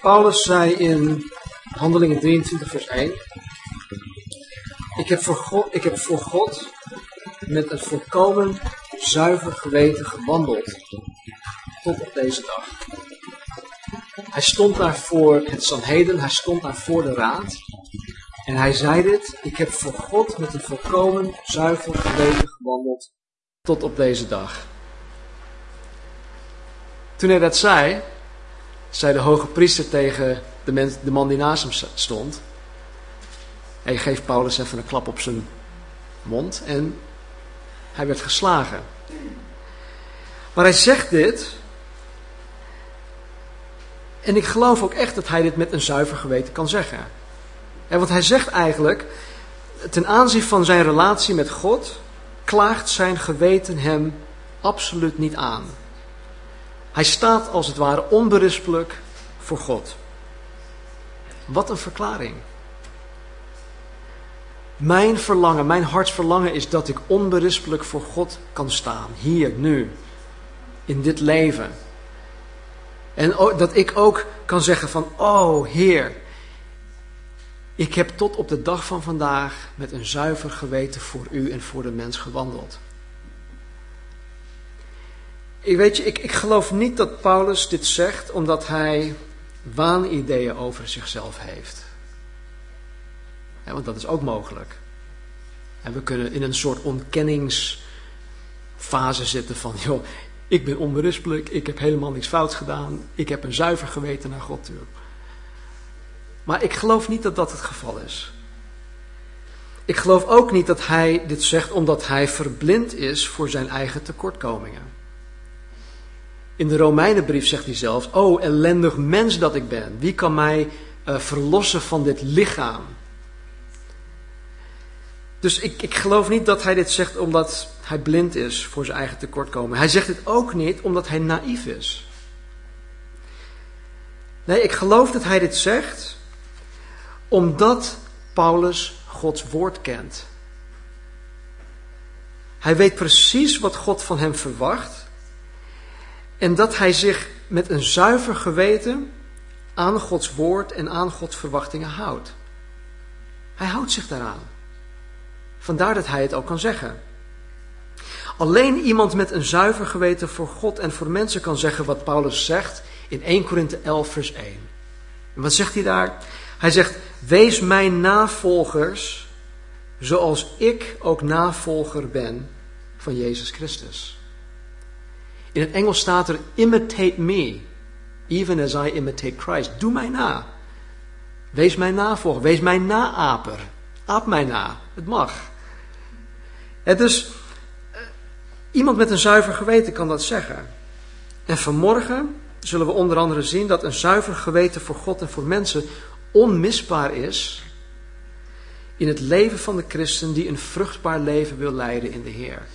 Paulus zei in Handelingen 23, vers 1: ik heb, voor God, ik heb voor God met een volkomen zuiver geweten gewandeld tot op deze dag. Hij stond daar voor het Sanheden, hij stond daar voor de raad. En hij zei dit, ik heb voor God met een volkomen zuiver geweten gewandeld tot op deze dag. Toen hij dat zei, zei de hoge priester tegen de, de man die naast hem stond. Hij geeft Paulus even een klap op zijn mond en hij werd geslagen. Maar hij zegt dit. En ik geloof ook echt dat hij dit met een zuiver geweten kan zeggen. En want hij zegt eigenlijk, ten aanzien van zijn relatie met God, klaagt zijn geweten hem absoluut niet aan. Hij staat als het ware onberispelijk voor God. Wat een verklaring. Mijn verlangen, mijn hartsverlangen is dat ik onberispelijk voor God kan staan. Hier, nu. In dit leven. En dat ik ook kan zeggen van, oh Heer, ik heb tot op de dag van vandaag met een zuiver geweten voor u en voor de mens gewandeld. Ik weet je, ik, ik geloof niet dat Paulus dit zegt omdat hij waanideeën over zichzelf heeft. want dat is ook mogelijk. En we kunnen in een soort ontkenningsfase zitten van, joh, ik ben onberispelijk, ik heb helemaal niks fout gedaan, ik heb een zuiver geweten naar God toe. Maar ik geloof niet dat dat het geval is. Ik geloof ook niet dat hij dit zegt omdat hij verblind is voor zijn eigen tekortkomingen. In de Romeinenbrief zegt hij zelfs: O ellendig mens dat ik ben, wie kan mij uh, verlossen van dit lichaam? Dus ik, ik geloof niet dat hij dit zegt omdat hij blind is voor zijn eigen tekortkomingen. Hij zegt dit ook niet omdat hij naïef is. Nee, ik geloof dat hij dit zegt omdat Paulus Gods woord kent. Hij weet precies wat God van hem verwacht. En dat hij zich met een zuiver geweten aan Gods woord en aan Gods verwachtingen houdt. Hij houdt zich daaraan. Vandaar dat hij het ook kan zeggen. Alleen iemand met een zuiver geweten voor God en voor mensen kan zeggen wat Paulus zegt in 1 Korinthe 11 vers 1. En wat zegt hij daar? Hij zegt, wees mijn navolgers zoals ik ook navolger ben van Jezus Christus. In het Engels staat er, imitate me, even as I imitate Christ. Doe mij na. Wees mijn navolger, wees mijn naaper. Aap mij na, het mag. Het dus, iemand met een zuiver geweten kan dat zeggen. En vanmorgen zullen we onder andere zien dat een zuiver geweten voor God en voor mensen onmisbaar is in het leven van de christen die een vruchtbaar leven wil leiden in de Heer.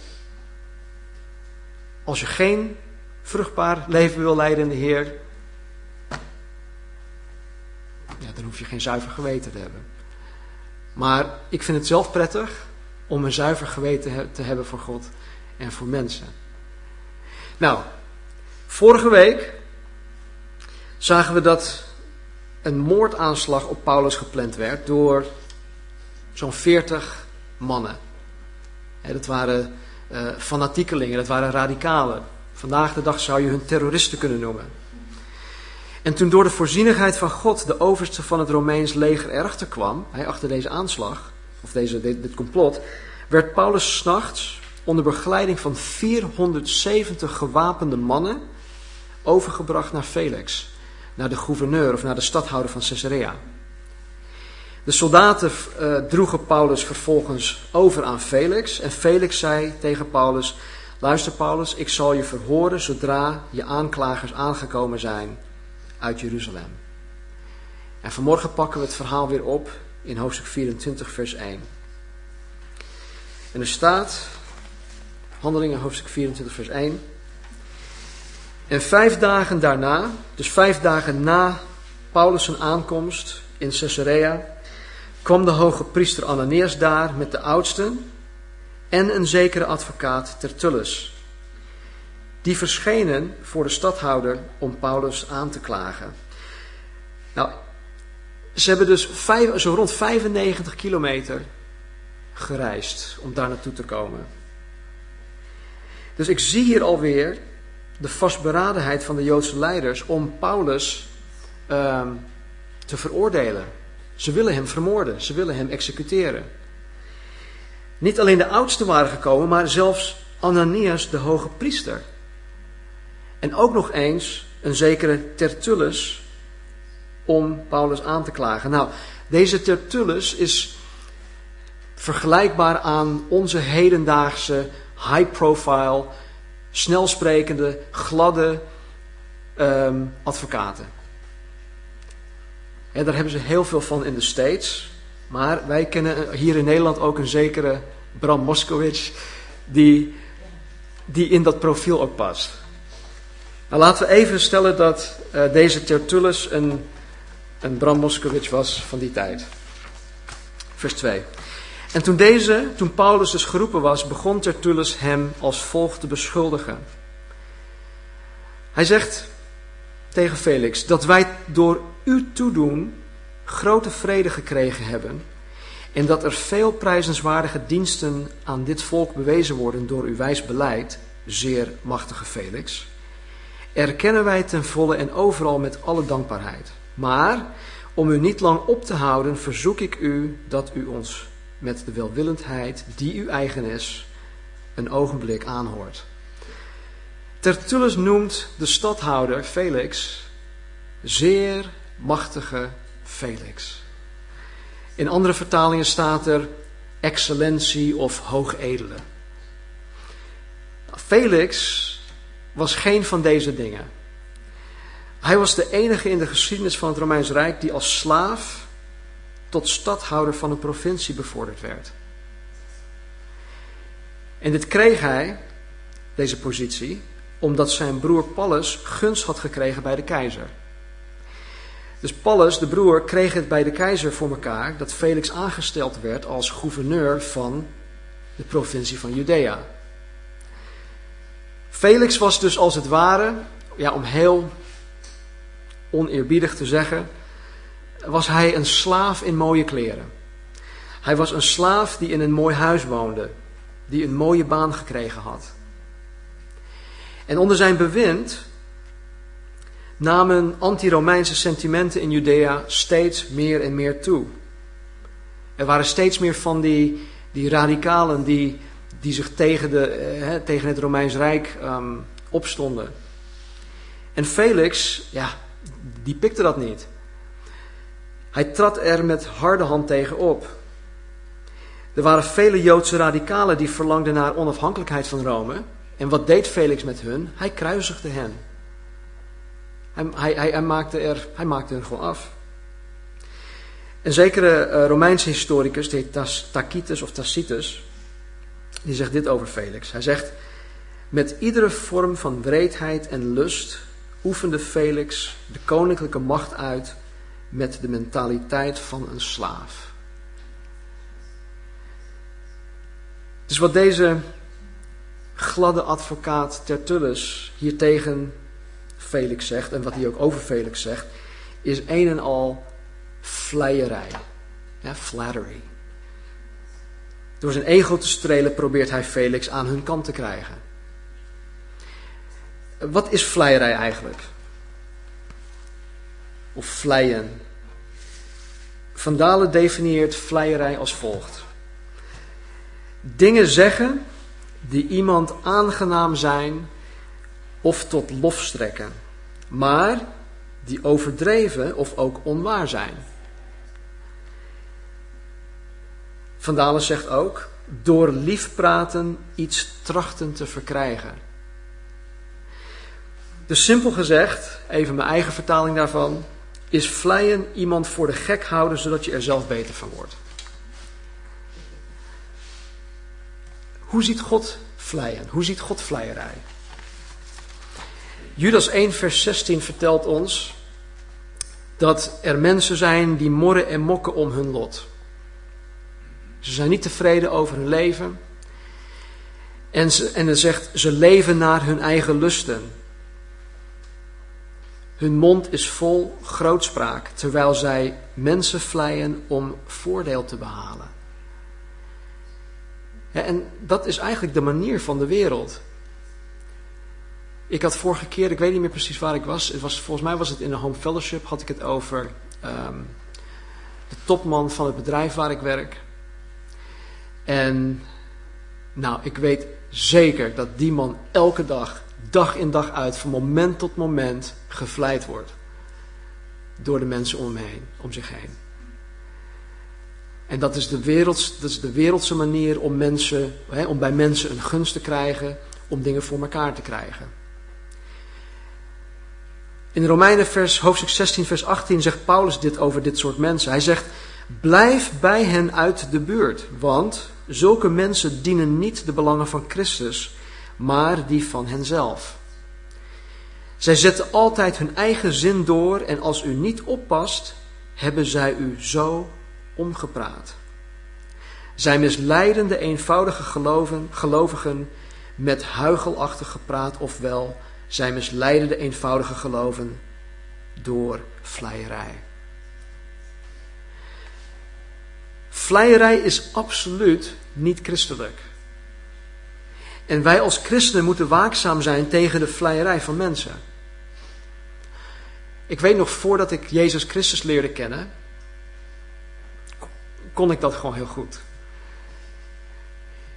Als je geen vruchtbaar leven wil leiden in de Heer, ja, dan hoef je geen zuiver geweten te hebben. Maar ik vind het zelf prettig om een zuiver geweten te hebben voor God en voor mensen. Nou, vorige week zagen we dat een moordaanslag op Paulus gepland werd door zo'n 40 mannen. dat waren uh, fanatiekelingen, dat waren radicalen. Vandaag de dag zou je hun terroristen kunnen noemen. En toen door de voorzienigheid van God de overste van het Romeins leger erachter kwam, hij achter deze aanslag, of deze, dit, complot, werd Paulus s'nachts onder begeleiding van 470 gewapende mannen overgebracht naar Felix, naar de gouverneur of naar de stadhouder van Caesarea. De soldaten uh, droegen Paulus vervolgens over aan Felix en Felix zei tegen Paulus, luister Paulus, ik zal je verhoren zodra je aanklagers aangekomen zijn uit Jeruzalem. En vanmorgen pakken we het verhaal weer op in hoofdstuk 24, vers 1. En er staat, handelingen hoofdstuk 24, vers 1. En vijf dagen daarna, dus vijf dagen na Paulus' aankomst in Caesarea, kwam de hoge priester Ananias daar met de oudsten en een zekere advocaat Tertullus. Die verschenen voor de stadhouder om Paulus aan te klagen. Nou, ze hebben dus zo rond 95 kilometer gereisd om daar naartoe te komen. Dus ik zie hier alweer de vastberadenheid van de Joodse leiders om Paulus ehm, te veroordelen. Ze willen hem vermoorden, ze willen hem executeren. Niet alleen de oudsten waren gekomen, maar zelfs Ananias, de hoge priester. En ook nog eens een zekere Tertullus om Paulus aan te klagen. Nou, deze Tertullus is vergelijkbaar aan onze hedendaagse high-profile, snelsprekende, gladde um, advocaten. En daar hebben ze heel veel van in de States. Maar wij kennen hier in Nederland ook een zekere Bram Moskowitz, die, die in dat profiel ook past. Nou, laten we even stellen dat uh, deze Tertullus een, een Bram Moskowitz was van die tijd. Vers 2. En toen deze, toen Paulus dus geroepen was, begon Tertullus hem als volgt te beschuldigen. Hij zegt tegen Felix dat wij door uw toedoen grote vrede gekregen hebben en dat er veel prijzenswaardige diensten aan dit volk bewezen worden door uw wijs beleid, zeer machtige Felix, erkennen wij ten volle en overal met alle dankbaarheid. Maar om u niet lang op te houden, verzoek ik u dat u ons met de welwillendheid die u eigen is, een ogenblik aanhoort. Tertullus noemt de stadhouder Felix zeer machtige Felix. In andere vertalingen staat er excellentie of hoogedele. Felix was geen van deze dingen. Hij was de enige in de geschiedenis van het Romeins Rijk die als slaaf tot stadhouder van een provincie bevorderd werd. En dit kreeg hij, deze positie, omdat zijn broer Pallas gunst had gekregen bij de keizer. Dus Pallas, de broer, kreeg het bij de keizer voor elkaar dat Felix aangesteld werd als gouverneur van de provincie van Judea. Felix was dus als het ware, ja, om heel oneerbiedig te zeggen, was hij een slaaf in mooie kleren. Hij was een slaaf die in een mooi huis woonde, die een mooie baan gekregen had. En onder zijn bewind namen anti-Romeinse sentimenten in Judea steeds meer en meer toe. Er waren steeds meer van die, die radicalen die, die zich tegen, de, eh, tegen het Romeins Rijk um, opstonden. En Felix, ja, die pikte dat niet. Hij trad er met harde hand tegen op. Er waren vele Joodse radicalen die verlangden naar onafhankelijkheid van Rome. En wat deed Felix met hun? Hij kruisigde hen. Hij, hij, hij, maakte, er, hij maakte er gewoon af. Een zekere uh, Romeinse historicus, die heet Tacitus of Tacitus, die zegt dit over Felix. Hij zegt, met iedere vorm van wreedheid en lust oefende Felix de koninklijke macht uit met de mentaliteit van een slaaf. Dus wat deze gladde advocaat Tertullus hier tegen Felix zegt en wat hij ook over Felix zegt, is een en al vleierij. Ja, flattery. Door zijn ego te strelen probeert hij Felix aan hun kant te krijgen. Wat is vleierij eigenlijk? Of vleien. Van Dalen definieert vleierij als volgt. Dingen zeggen die iemand aangenaam zijn of tot lof strekken, maar die overdreven of ook onwaar zijn. Van Dalen zegt ook, door liefpraten iets trachten te verkrijgen. Dus simpel gezegd, even mijn eigen vertaling daarvan, is vleien iemand voor de gek houden zodat je er zelf beter van wordt. Hoe ziet God vleien? Hoe ziet God vleierij? Judas 1, vers 16 vertelt ons dat er mensen zijn die morren en mokken om hun lot. Ze zijn niet tevreden over hun leven. En, ze, en het zegt, ze leven naar hun eigen lusten. Hun mond is vol grootspraak, terwijl zij mensen vleien om voordeel te behalen. En dat is eigenlijk de manier van de wereld. Ik had vorige keer, ik weet niet meer precies waar ik was. Het was volgens mij was het in de Home Fellowship, had ik het over ehm, de topman van het bedrijf waar ik werk. En nou, ik weet zeker dat die man elke dag, dag in dag uit, van moment tot moment gevleid wordt. Door de mensen om, hem om zich heen. En dat is de, dat is de wereldse manier om, mensen, hè, om bij mensen een gunst te krijgen, om dingen voor elkaar te krijgen. In Romeinen vers, hoofdstuk 16, vers 18 zegt Paulus dit over dit soort mensen. Hij zegt, blijf bij hen uit de buurt, want zulke mensen dienen niet de belangen van Christus, maar die van henzelf. Zij zetten altijd hun eigen zin door en als u niet oppast, hebben zij u zo omgepraat. Zij misleiden de eenvoudige geloven, gelovigen met huigelachtig gepraat, ofwel zij misleiden de eenvoudige geloven door vleierij. Vleierij is absoluut niet christelijk. En wij als christenen moeten waakzaam zijn tegen de vleierij van mensen. Ik weet nog voordat ik Jezus Christus leerde kennen, kon ik dat gewoon heel goed.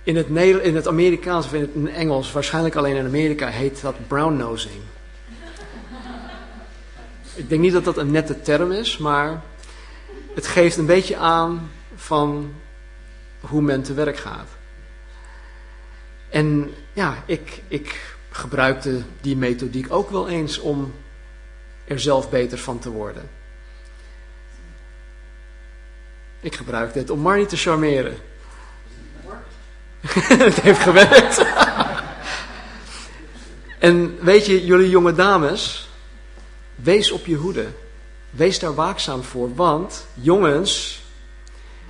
In het, in het Amerikaans of in het Engels, waarschijnlijk alleen in Amerika, heet dat brown-nosing. Ik denk niet dat dat een nette term is, maar het geeft een beetje aan van hoe men te werk gaat. En ja, ik, ik gebruikte die methodiek ook wel eens om er zelf beter van te worden. Ik gebruikte het om Marnie te charmeren. het heeft gewerkt. en weet je, jullie jonge dames, wees op je hoede. Wees daar waakzaam voor, want jongens,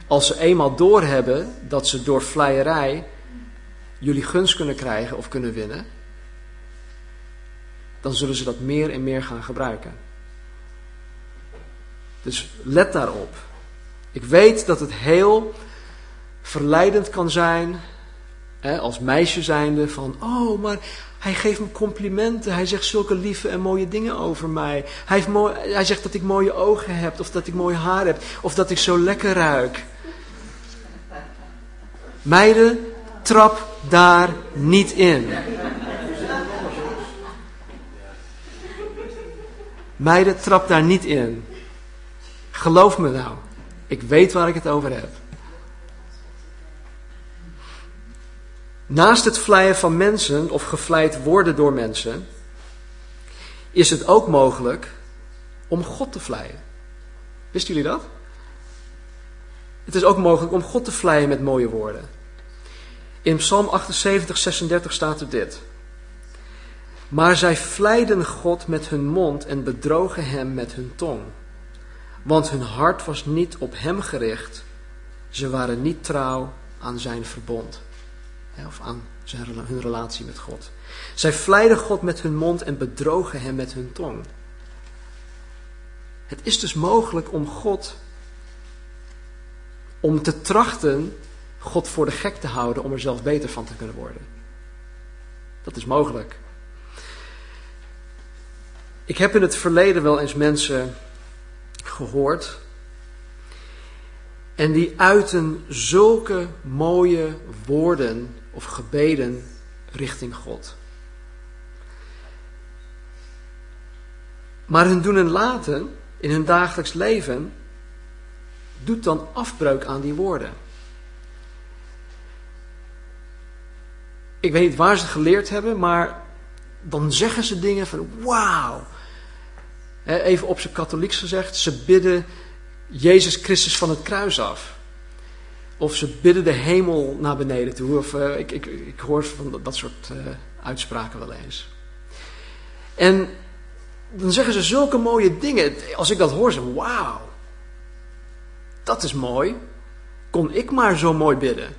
als ze eenmaal doorhebben dat ze door vleierij jullie gunst kunnen krijgen of kunnen winnen, dan zullen ze dat meer en meer gaan gebruiken. Dus let daarop. Ik weet dat het heel verleidend kan zijn, hè, als meisje zijnde, van oh, maar hij geeft me complimenten, hij zegt zulke lieve en mooie dingen over mij. Hij, hij zegt dat ik mooie ogen heb, of dat ik mooi haar heb, of dat ik zo lekker ruik. Meiden, trap daar niet in. Meiden, trap daar niet in. Geloof me nou. Ik weet waar ik het over heb. Naast het vleien van mensen of gevleid worden door mensen, is het ook mogelijk om God te vleien. Wisten jullie dat? Het is ook mogelijk om God te vleien met mooie woorden. In Psalm 78, 36 staat er dit. Maar zij vleiden God met hun mond en bedrogen hem met hun tong. Want hun hart was niet op hem gericht. Ze waren niet trouw aan zijn verbond. Of aan hun relatie met God. Zij vleiden God met hun mond en bedrogen hem met hun tong. Het is dus mogelijk om God, om te trachten God voor de gek te houden om er zelf beter van te kunnen worden. Dat is mogelijk. Ik heb in het verleden wel eens mensen gehoord. En die uiten zulke mooie woorden of gebeden richting God. Maar hun doen en laten in hun dagelijks leven doet dan afbreuk aan die woorden. Ik weet niet waar ze geleerd hebben, maar dan zeggen ze dingen van wauw. Even op zijn katholieks gezegd, ze bidden Jezus Christus van het kruis af. Of ze bidden de hemel naar beneden toe. Of, uh, ik, ik, ik hoor van dat, soort uh, uitspraken wel eens. En dan zeggen ze zulke mooie dingen. Als ik dat hoor, zeg wauw. Dat is mooi. Kon ik maar zo mooi bidden.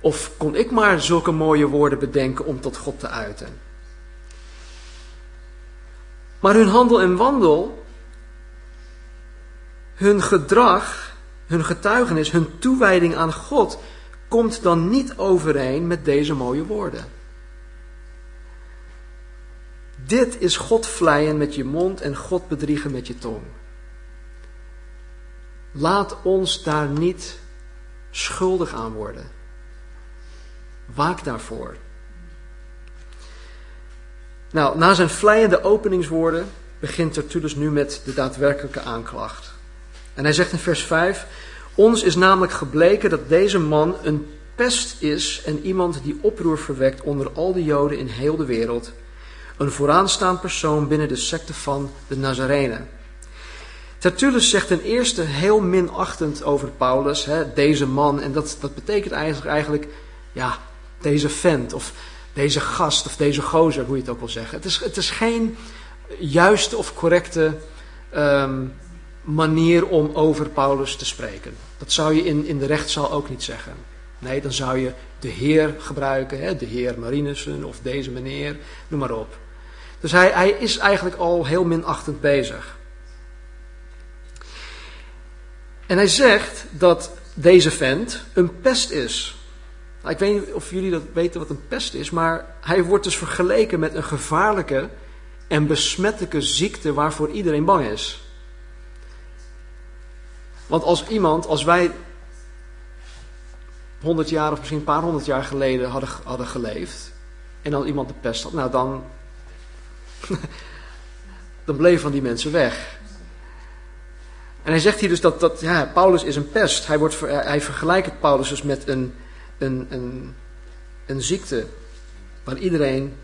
Of kon ik maar zulke mooie woorden bedenken om tot God te uiten. Maar hun handel en wandel, hun gedrag, hun getuigenis, hun toewijding aan God komt dan niet overeen met deze mooie woorden. Dit is God vleien met je mond en God bedriegen met je tong. Laat ons daar niet schuldig aan worden. Waak daarvoor. Nou, na zijn vleiende openingswoorden begint Tertullus nu met de daadwerkelijke aanklacht. En hij zegt in vers 5: Ons is namelijk gebleken dat deze man een pest is en iemand die oproer verwekt onder al de Joden in heel de wereld. Een vooraanstaand persoon binnen de secte van de Nazarenen. Tertullus zegt ten eerste heel minachtend over Paulus, hè, deze man. En dat, dat betekent eigenlijk, eigenlijk, ja, deze vent of deze gast of deze gozer, hoe je het ook wil zeggen. Het is, het is geen juiste of correcte ehm, manier om over Paulus te spreken. Dat zou je in, in de rechtszaal ook niet zeggen. Nee, dan zou je de heer gebruiken, hè, de heer Marinussen of deze meneer, noem maar op. Dus hij, hij is eigenlijk al heel minachtend bezig. En hij zegt dat deze vent een pest is. Nou, ik weet niet of jullie dat weten wat een pest is, maar hij wordt dus vergeleken met een gevaarlijke en besmettelijke ziekte waarvoor iedereen bang is. Want als iemand, als wij 100 jaar of misschien een paar honderd jaar geleden hadden, hadden geleefd en dan iemand de pest had, nou dan, dan bleven van die mensen weg. En hij zegt hier dus dat, dat ja, Paulus is een pest. Hij, wordt, hij vergelijkt Paulus dus met een, een, een, een ziekte waar iedereen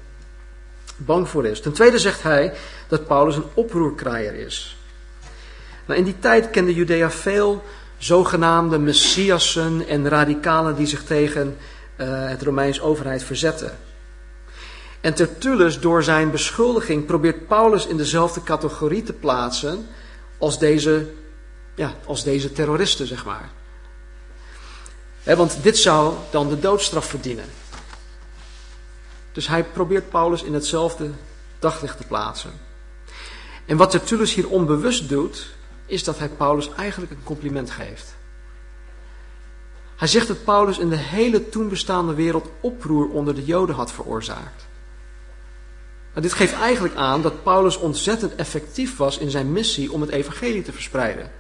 bang voor is. Ten tweede zegt hij dat Paulus een oproerkraaier is. Nou, in die tijd kende Judea veel zogenaamde messiassen en radicalen die zich tegen uh, het Romeins overheid verzetten. En Tertullus, door zijn beschuldiging, probeert Paulus in dezelfde categorie te plaatsen als deze, ja, als deze terroristen, zeg maar want dit zou dan de doodstraf verdienen. Dus hij probeert Paulus in hetzelfde daglicht te plaatsen. En wat Tertullus hier onbewust doet, is dat hij Paulus eigenlijk een compliment geeft. Hij zegt dat Paulus in de hele toen bestaande wereld oproer onder de Joden had veroorzaakt. Maar dit geeft eigenlijk aan dat Paulus ontzettend effectief was in zijn missie om het evangelie te verspreiden.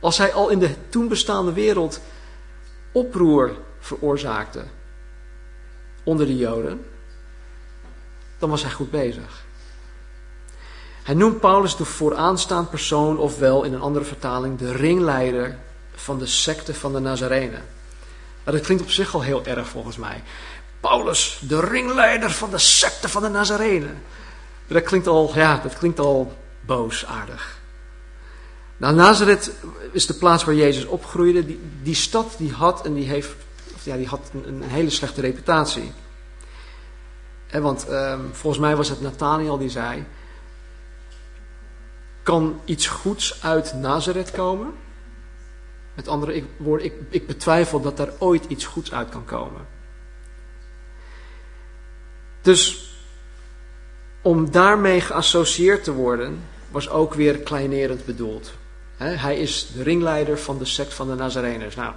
Als hij al in de toen bestaande wereld oproer veroorzaakte onder de Joden, dan was hij goed bezig. Hij noemt Paulus de vooraanstaand persoon, ofwel in een andere vertaling de ringleider van de secte van de Nazarenen. Dat klinkt op zich al heel erg volgens mij. Paulus, de ringleider van de secte van de Nazarenen. Dat klinkt al, ja, dat klinkt al boosaardig. Nou, Nazareth is de plaats waar Jezus opgroeide. Die, die stad die had, en die heeft, of ja, die had een, hele slechte reputatie. want ehm, volgens mij was het Nathaniel die zei: Kan iets goeds uit Nazareth komen? Met andere woorden, ik, ik betwijfel dat daar ooit iets goeds uit kan komen. Dus om daarmee geassocieerd te worden, was ook weer kleinerend bedoeld hij is de ringleider van de sect van de Nazareners. Nou,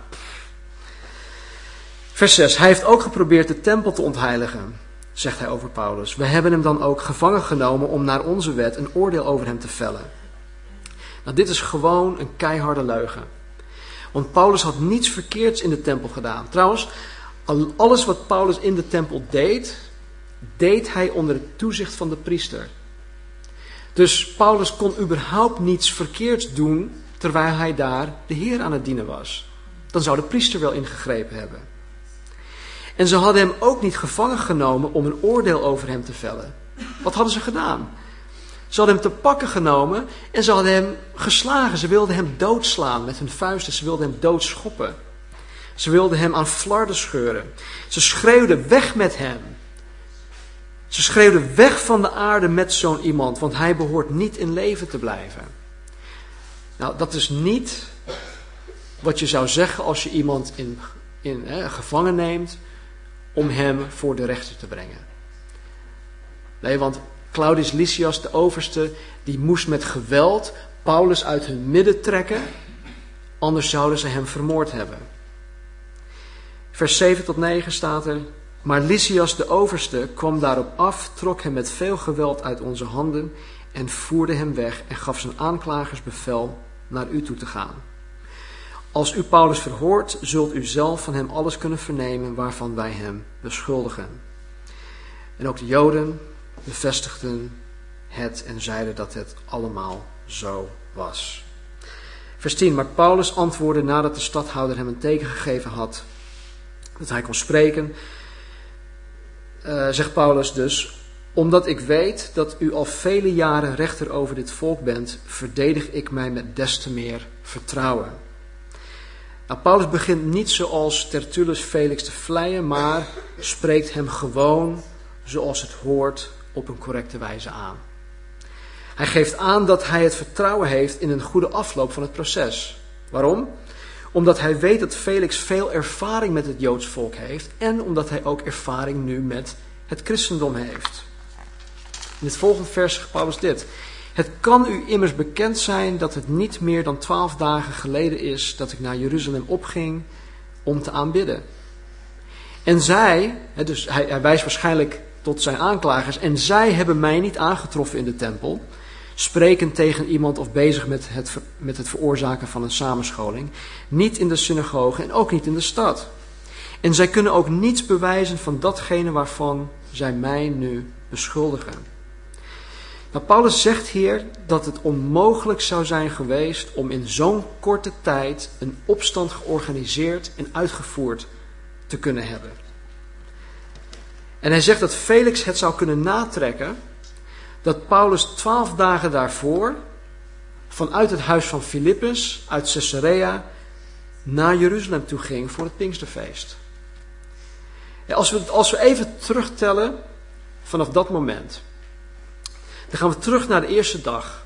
vers 6. Hij heeft ook geprobeerd de tempel te ontheiligen, zegt hij over Paulus. We hebben hem dan ook gevangen genomen om naar onze wet een oordeel over hem te vellen. Nou, dit is gewoon een keiharde leugen. Want Paulus had niets verkeerds in de tempel gedaan. Trouwens, alles wat Paulus in de tempel deed, deed hij onder het toezicht van de priester. Dus Paulus kon überhaupt niets verkeerds doen terwijl hij daar de Heer aan het dienen was. Dan zou de priester wel ingegrepen hebben. En ze hadden hem ook niet gevangen genomen om een oordeel over hem te vellen. Wat hadden ze gedaan? Ze hadden hem te pakken genomen en ze hadden hem geslagen. Ze wilden hem doodslaan met hun vuisten. Ze wilden hem doodschoppen. Ze wilden hem aan flarden scheuren. Ze schreeuwden weg met hem. Ze schreeuwden weg van de aarde met zo'n iemand, want hij behoort niet in leven te blijven. Nou, dat is niet wat je zou zeggen als je iemand in, in hè, gevangen neemt om hem voor de rechter te brengen. Nee, want Claudius Lysias, de overste, die moest met geweld Paulus uit hun midden trekken, anders zouden ze hem vermoord hebben. Vers 7 tot 9 staat er, maar Lysias de overste kwam daarop af, trok hem met veel geweld uit onze handen en voerde hem weg en gaf zijn aanklagers bevel naar u toe te gaan. Als u Paulus verhoort, zult u zelf van hem alles kunnen vernemen waarvan wij hem beschuldigen. En ook de Joden bevestigden het en zeiden dat het allemaal zo was. Vers 10. Maar Paulus antwoordde nadat de stadhouder hem een teken gegeven had dat hij kon spreken. Uh, zegt Paulus dus, omdat ik weet dat u al vele jaren rechter over dit volk bent, verdedig ik mij met des te meer vertrouwen. Nou, Paulus begint niet zoals Tertullus Felix te vleien, maar spreekt hem gewoon zoals het hoort op een correcte wijze aan. Hij geeft aan dat hij het vertrouwen heeft in een goede afloop van het proces. Waarom? Omdat hij weet dat Felix veel ervaring met het Joods volk heeft en omdat hij ook ervaring nu met het christendom heeft. In het volgende vers zegt Paulus dit. Het kan u immers bekend zijn dat het niet meer dan twaalf dagen geleden is dat ik naar Jeruzalem opging om te aanbidden. En zij, dus hij, hij wijst waarschijnlijk tot zijn aanklagers, en zij hebben mij niet aangetroffen in de tempel, sprekend tegen iemand of bezig met het, met het veroorzaken van een samenscholing, niet in de synagoge en ook niet in de stad. En zij kunnen ook niets bewijzen van datgene waarvan zij mij nu beschuldigen. Nou, Paulus zegt hier dat het onmogelijk zou zijn geweest om in zo'n korte tijd een opstand georganiseerd en uitgevoerd te kunnen hebben. En hij zegt dat Felix het zou kunnen natrekken dat Paulus twaalf dagen daarvoor vanuit het huis van Filippus uit Caesarea naar Jeruzalem toe ging voor het Pinksterfeest. als, we, als we even terugtellen vanaf dat moment. Dan gaan we terug naar de eerste dag.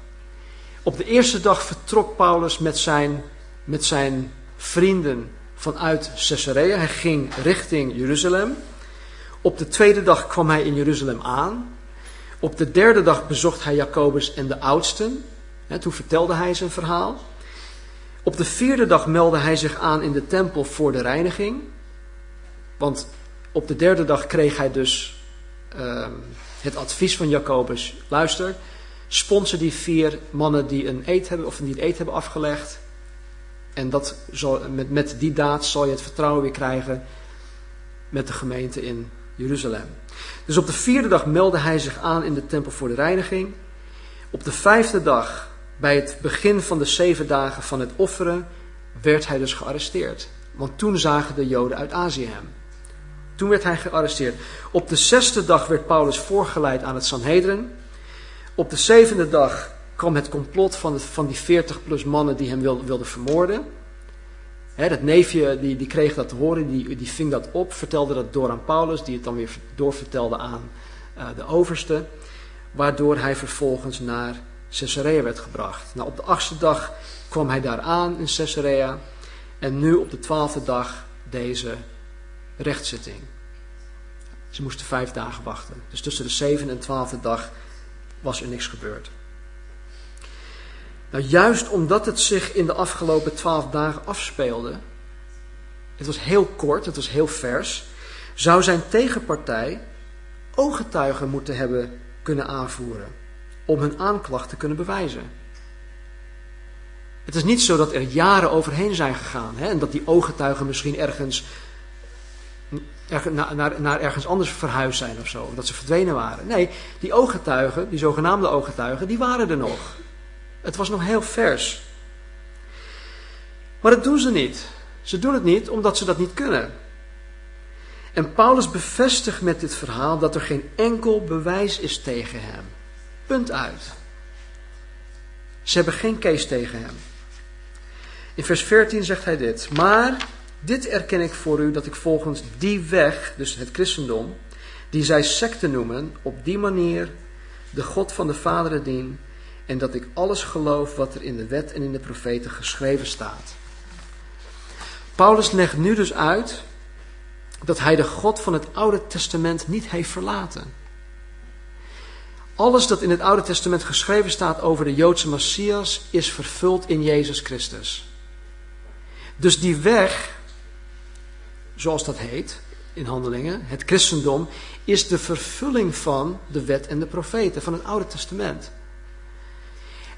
Op de eerste dag vertrok Paulus met zijn, met zijn vrienden vanuit Caesarea. Hij ging richting Jeruzalem. Op de tweede dag kwam hij in Jeruzalem aan. Op de derde dag bezocht hij Jacobus en de oudsten. toen vertelde hij zijn verhaal. Op de vierde dag meldde hij zich aan in de tempel voor de reiniging. Want op de derde dag kreeg hij dus ehm, het advies van Jacobus. Luister, sponsor die vier mannen die een eet hebben, of die het eet hebben afgelegd. En dat zal, met, met die daad zal je het vertrouwen weer krijgen met de gemeente in Jeruzalem. Dus op de vierde dag meldde hij zich aan in de tempel voor de reiniging. Op de vijfde dag, bij het begin van de zeven dagen van het offeren, werd hij dus gearresteerd. Want toen zagen de Joden uit Azië hem. Toen werd hij gearresteerd. Op de zesde dag werd Paulus voorgeleid aan het Sanhedrin. Op de zevende dag kwam het complot van, van die 40 plus mannen die hem wilden vermoorden. He, dat neefje die, die kreeg dat te horen, die, die ving dat op, vertelde dat door aan Paulus, die het dan weer doorvertelde aan uh, de overste. Waardoor hij vervolgens naar Caesarea werd gebracht. Nou, op de achtste dag kwam hij daar aan in Caesarea. En nu op de twaalfde dag deze rechtszitting. Ze moesten vijf dagen wachten. Dus tussen de zevende en twaalfde dag was er niks gebeurd. Nou, juist omdat het zich in de afgelopen twaalf dagen afspeelde, het was heel kort, het was heel vers, zou zijn tegenpartij ooggetuigen moeten hebben kunnen aanvoeren om hun aanklacht te kunnen bewijzen. Het is niet zo dat er jaren overheen zijn gegaan hè, en dat die ooggetuigen misschien ergens naar, naar, naar, ergens anders verhuisd zijn of zo, dat ze verdwenen waren. Nee, die ooggetuigen, die zogenaamde ooggetuigen, die waren er nog. Het was nog heel vers. Maar dat doen ze niet. Ze doen het niet omdat ze dat niet kunnen. En Paulus bevestigt met dit verhaal dat er geen enkel bewijs is tegen hem. Punt uit. Ze hebben geen case tegen hem. In vers 14 zegt hij dit. Maar dit erken ik voor u dat ik volgens die weg, dus het christendom, die zij secte noemen, op die manier de God van de vaderen dien en dat ik alles geloof wat er in de wet en in de profeten geschreven staat. Paulus legt nu dus uit dat hij de God van het Oude Testament niet heeft verlaten. Alles dat in het Oude Testament geschreven staat over de Joodse Messias is vervuld in Jezus Christus. Dus die weg, zoals dat heet in handelingen, het christendom, is de vervulling van de wet en de profeten van het Oude Testament.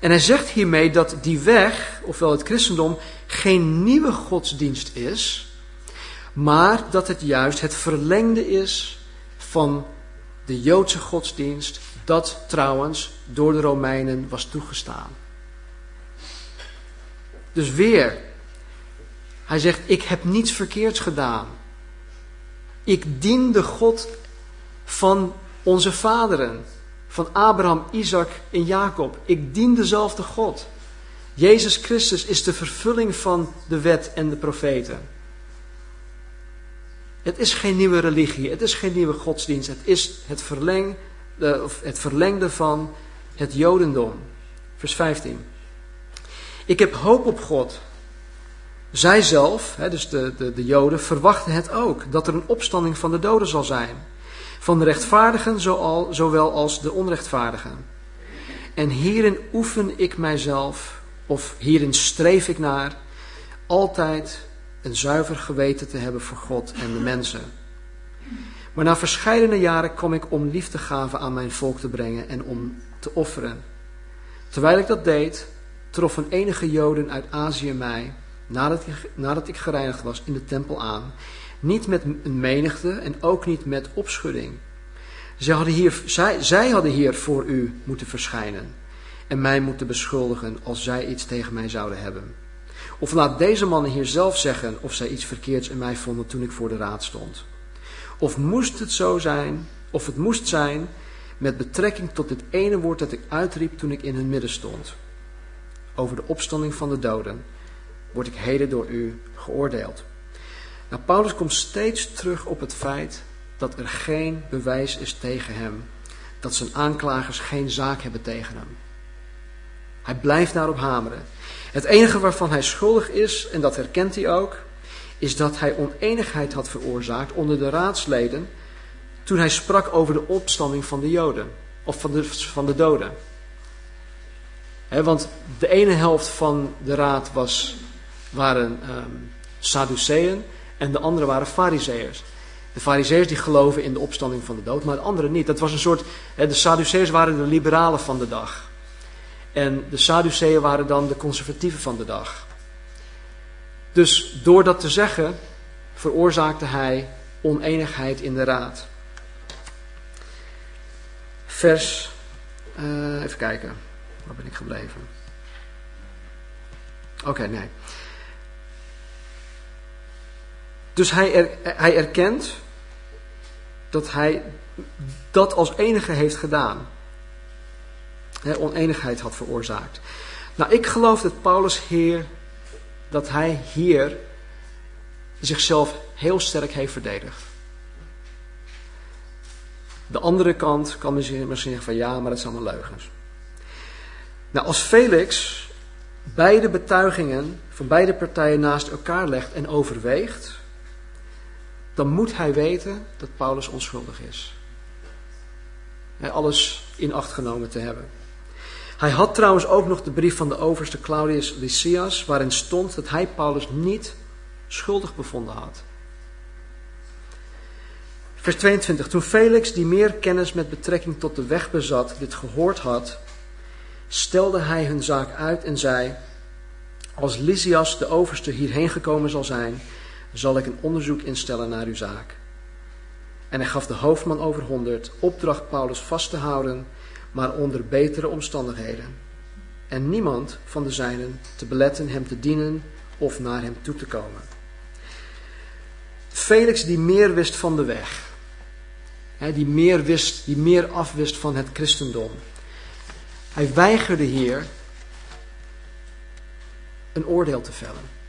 En hij zegt hiermee dat die weg, ofwel het christendom, geen nieuwe godsdienst is, maar dat het juist het verlengde is van de Joodse godsdienst, dat trouwens door de Romeinen was toegestaan. Dus weer, hij zegt, ik heb niets verkeerds gedaan. Ik dien de God van onze vaderen, van Abraham, Isaac en Jacob. Ik dien dezelfde God. Jezus Christus is de vervulling van de wet en de profeten. Het is geen nieuwe religie, het is geen nieuwe godsdienst, het is het, verleng, het verlengde van het Jodendom. Vers 15. Ik heb hoop op God. Zij zelf, dus de, de, de Joden, verwachten het ook, dat er een opstanding van de doden zal zijn. Van de rechtvaardigen zowel als de onrechtvaardigen. En hierin oefen ik mijzelf, of hierin streef ik naar, altijd een zuiver geweten te hebben voor God en de mensen. Maar na verscheidene jaren kom ik om liefdegaven aan mijn volk te brengen en om te offeren. Terwijl ik dat deed, troffen enige Joden uit Azië mij, nadat ik, nadat ik gereinigd was, in de tempel aan. Niet met een menigte en ook niet met opschudding. Zij hadden, hier, zij, zij hadden hier voor u moeten verschijnen en mij moeten beschuldigen als zij iets tegen mij zouden hebben. Of laat deze mannen hier zelf zeggen of zij iets verkeerds in mij vonden toen ik voor de raad stond. Of moest het zo zijn, of het moest zijn, met betrekking tot dit ene woord dat ik uitriep toen ik in hun midden stond. Over de opstanding van de doden word ik heden door u geoordeeld. Paulus komt steeds terug op het feit dat er geen bewijs is tegen hem. Dat zijn aanklagers geen zaak hebben tegen hem. Hij blijft daarop hameren. Het enige waarvan hij schuldig is, en dat herkent hij ook, is dat hij oneenigheid had veroorzaakt onder de raadsleden toen hij sprak over de opstanding van de Joden, of van de, van de doden. want de ene helft van de raad was, waren um, Sadduceeën en de andere waren Fariseërs. De Fariseërs die geloven in de opstanding van de dood, maar de anderen niet. Dat was een soort, de Sadduceërs waren de liberalen van de dag. En de Sadduceeën waren dan de conservatieven van de dag. Dus door dat te zeggen, veroorzaakte hij oneenigheid in de raad. Vers, uh, even kijken, waar ben ik gebleven? Oké, nee. Dus hij, er, hij erkent dat hij dat als enige heeft gedaan oneenigheid had veroorzaakt. Nou, ik geloof dat Paulus hier, dat hij hier zichzelf heel sterk heeft verdedigd. De andere kant kan misschien, misschien zeggen van ja, maar dat zijn allemaal leugens. Nou, als Felix beide betuigingen van beide partijen naast elkaar legt en overweegt, dan moet hij weten dat Paulus onschuldig is. alles in acht genomen te hebben. Hij had trouwens ook nog de brief van de overste Claudius Lysias, waarin stond dat hij Paulus niet schuldig bevonden had. Vers 22. Toen Felix, die meer kennis met betrekking tot de weg bezat, dit gehoord had, stelde hij hun zaak uit en zei: Als Lysias, de overste, hierheen gekomen zal zijn, zal ik een onderzoek instellen naar uw zaak. En hij gaf de hoofdman over honderd opdracht Paulus vast te houden maar onder betere omstandigheden. En niemand van de zijnen te beletten hem te dienen of naar hem toe te komen. Felix die meer wist van de weg. Die meer wist, die meer afwist van het christendom. Hij weigerde hier een oordeel te vellen.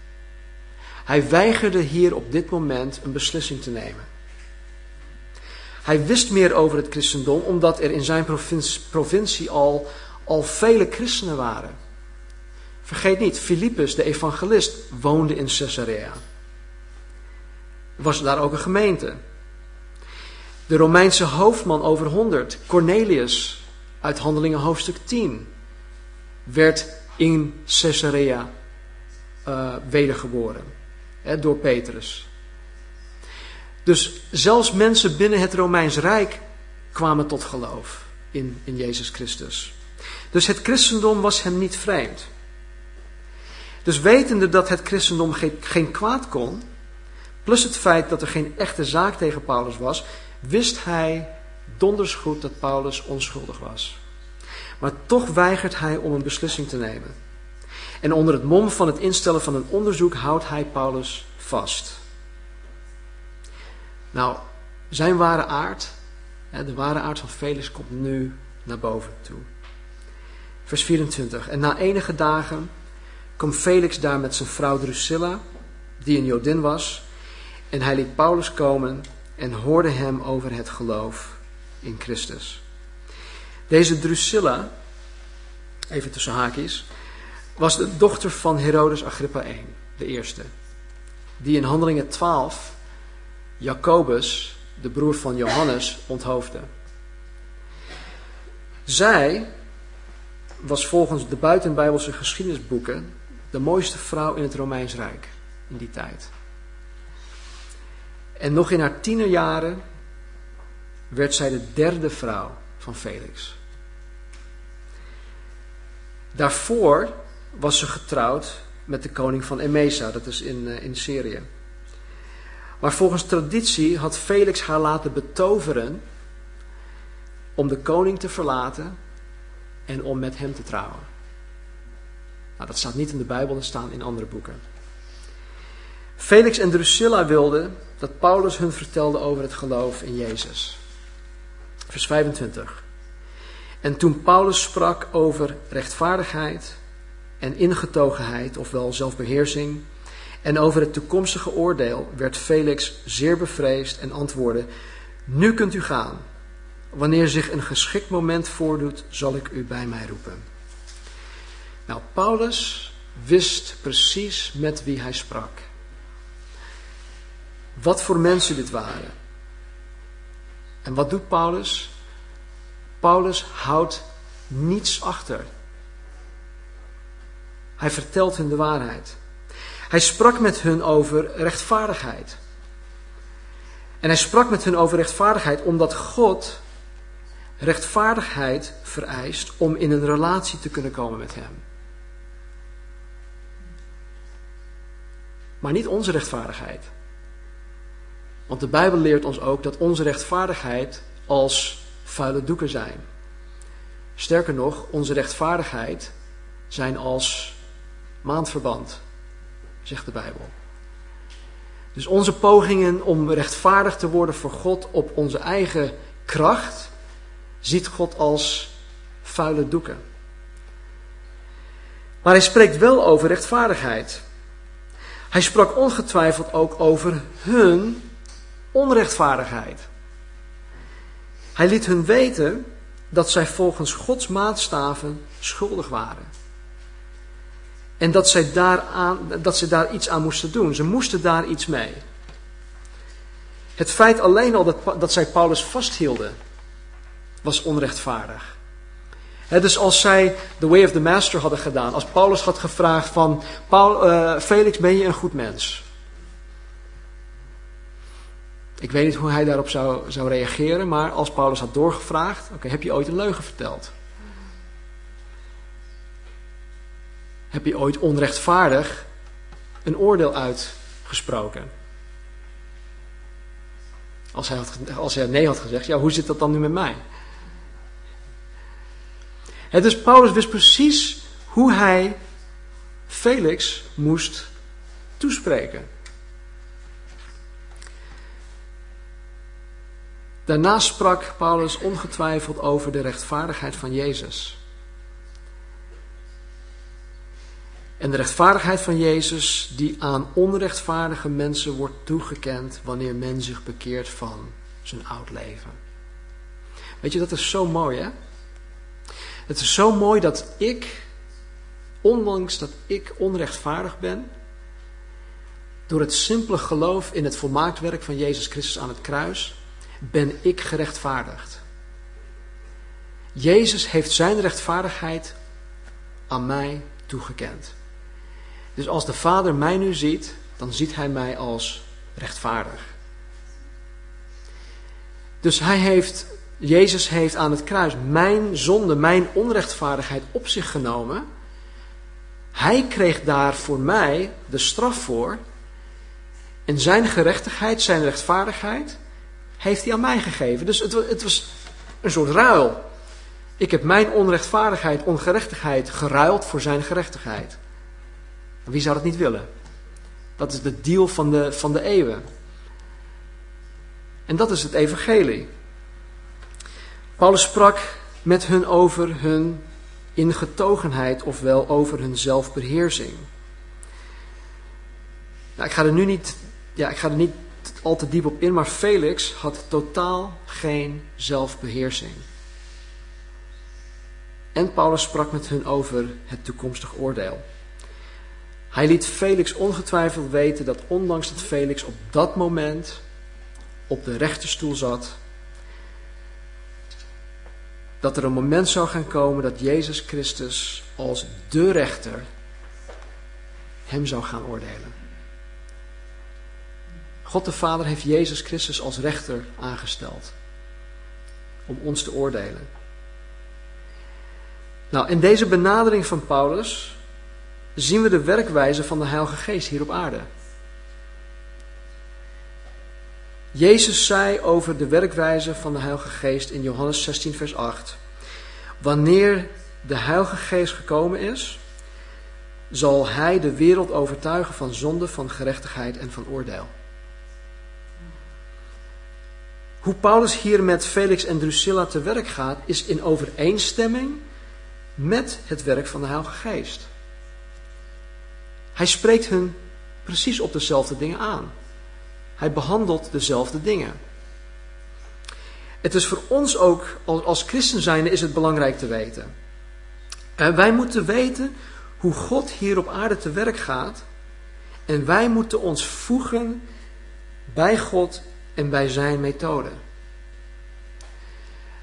Hij weigerde hier op dit moment een beslissing te nemen. Hij wist meer over het christendom omdat er in zijn provincie, al, al vele christenen waren. Vergeet niet, Filippus, de evangelist, woonde in Caesarea. Was daar ook een gemeente. De Romeinse hoofdman over honderd, Cornelius, uit Handelingen hoofdstuk 10 werd in Caesarea uh, wedergeboren door Petrus. Dus zelfs mensen binnen het Romeins Rijk kwamen tot geloof in, in Jezus Christus. Dus het christendom was hem niet vreemd. Dus wetende dat het christendom geen, geen kwaad kon, plus het feit dat er geen echte zaak tegen Paulus was, wist hij donders goed dat Paulus onschuldig was. Maar toch weigert hij om een beslissing te nemen. En onder het mom van het instellen van een onderzoek houdt hij Paulus vast. Nou, zijn ware aard, de ware aard van Felix, komt nu naar boven toe. Vers 24. En na enige dagen kwam Felix daar met zijn vrouw Drusilla, die een Jodin was, en hij liet Paulus komen en hoorde hem over het geloof in Christus. Deze Drusilla, even tussen haakjes, was de dochter van Herodes Agrippa I, de eerste, die in Handelingen 12 Jacobus, de broer van Johannes, onthoofde. Zij was volgens de buitenbijbelse geschiedenisboeken de mooiste vrouw in het Romeins Rijk in die tijd. En nog in haar tienerjaren werd zij de derde vrouw van Felix. Daarvoor was ze getrouwd met de koning van Emesa, dat is in, eh, in Syrië. Maar volgens traditie had Felix haar laten betoveren om de koning te verlaten en om met hem te trouwen. Nou, dat staat niet in de Bijbel, dat staat in andere boeken. Felix en Drusilla wilden dat Paulus hun vertelde over het geloof in Jezus. Vers 25. En toen Paulus sprak over rechtvaardigheid en ingetogenheid, ofwel zelfbeheersing, en over het toekomstige oordeel, werd Felix zeer bevreesd en antwoordde: Nu kunt u gaan. Wanneer zich een geschikt moment voordoet, zal ik u bij mij roepen. Nou, Paulus wist precies met wie hij sprak. Wat voor mensen dit waren. En wat doet Paulus? Paulus houdt niets achter. Hij vertelt hun de waarheid. Hij sprak met hun over rechtvaardigheid. En hij sprak met hun over rechtvaardigheid omdat God rechtvaardigheid vereist om in een relatie te kunnen komen met Hem. Maar niet onze rechtvaardigheid. Want de Bijbel leert ons ook dat onze rechtvaardigheid als vuile doeken zijn. Sterker nog, onze rechtvaardigheid zijn als maandverband, zegt de Bijbel. Dus onze pogingen om rechtvaardig te worden voor God op onze eigen kracht, ziet God als vuile doeken. Maar hij spreekt wel over rechtvaardigheid. Hij sprak ongetwijfeld ook over hun onrechtvaardigheid. Hij liet hun weten dat zij volgens Gods maatstaven schuldig waren. En dat zij, daaraan, dat ze daar iets aan moesten doen. Ze moesten daar iets mee. Het feit alleen al dat, dat zij Paulus vasthielden, was onrechtvaardig. dus als zij the way of the master hadden gedaan, als Paulus had gevraagd van, Paul, uh, Felix, ben je een goed mens? Ik weet niet hoe hij daarop zou, zou reageren, maar als Paulus had doorgevraagd, oké, heb je ooit een leugen verteld? Heb je ooit onrechtvaardig een oordeel uitgesproken? Als hij, had, als hij nee had gezegd, ja, hoe zit dat dan nu met mij? Het dus Paulus wist precies hoe hij Felix moest toespreken. Daarna sprak Paulus ongetwijfeld over de rechtvaardigheid van Jezus. En de rechtvaardigheid van Jezus die aan onrechtvaardige mensen wordt toegekend wanneer men zich bekeert van zijn oud leven. Weet je, dat is zo mooi hè? Het is zo mooi dat ik, ondanks dat ik onrechtvaardig ben, door het simpele geloof in het volmaakt werk van Jezus Christus aan het kruis, ben ik gerechtvaardigd. Jezus heeft zijn rechtvaardigheid aan mij toegekend. Dus als de Vader mij nu ziet, dan ziet hij mij als rechtvaardig. Dus hij heeft, Jezus heeft aan het kruis mijn zonde, mijn onrechtvaardigheid op zich genomen. Hij kreeg daar voor mij de straf voor. En zijn gerechtigheid, zijn rechtvaardigheid, heeft hij aan mij gegeven. Dus het, het was een soort ruil. Ik heb mijn onrechtvaardigheid, ongerechtigheid geruild voor zijn gerechtigheid. Wie zou dat niet willen? Dat is de deal van de, van de eeuwen. En dat is het evangelie. Paulus sprak met hun over hun ingetogenheid, ofwel over hun zelfbeheersing. Nou, ik ga er nu niet, ja, ik ga er niet al te diep op in, maar Felix had totaal geen zelfbeheersing. En Paulus sprak met hun over het toekomstig oordeel. Hij liet Felix ongetwijfeld weten dat ondanks dat Felix op dat moment op de rechterstoel zat, dat er een moment zou gaan komen dat Jezus Christus als de rechter hem zou gaan oordelen. God de Vader heeft Jezus Christus als rechter aangesteld om ons te oordelen. Nou, in deze benadering van Paulus zien we de werkwijze van de Heilige Geest hier op aarde. Jezus zei over de werkwijze van de Heilige Geest in Johannes 16, vers 8. Wanneer de Heilige Geest gekomen is, zal Hij de wereld overtuigen van zonde, van gerechtigheid en van oordeel. Hoe Paulus hier met Felix en Drusilla te werk gaat, is in overeenstemming met het werk van de Heilige Geest. Hij spreekt hun precies op dezelfde dingen aan. Hij behandelt dezelfde dingen. Het is voor ons ook, als christen zijnde, is het belangrijk te weten. En wij moeten weten hoe God hier op aarde te werk gaat. En wij moeten ons voegen bij God en bij zijn methode.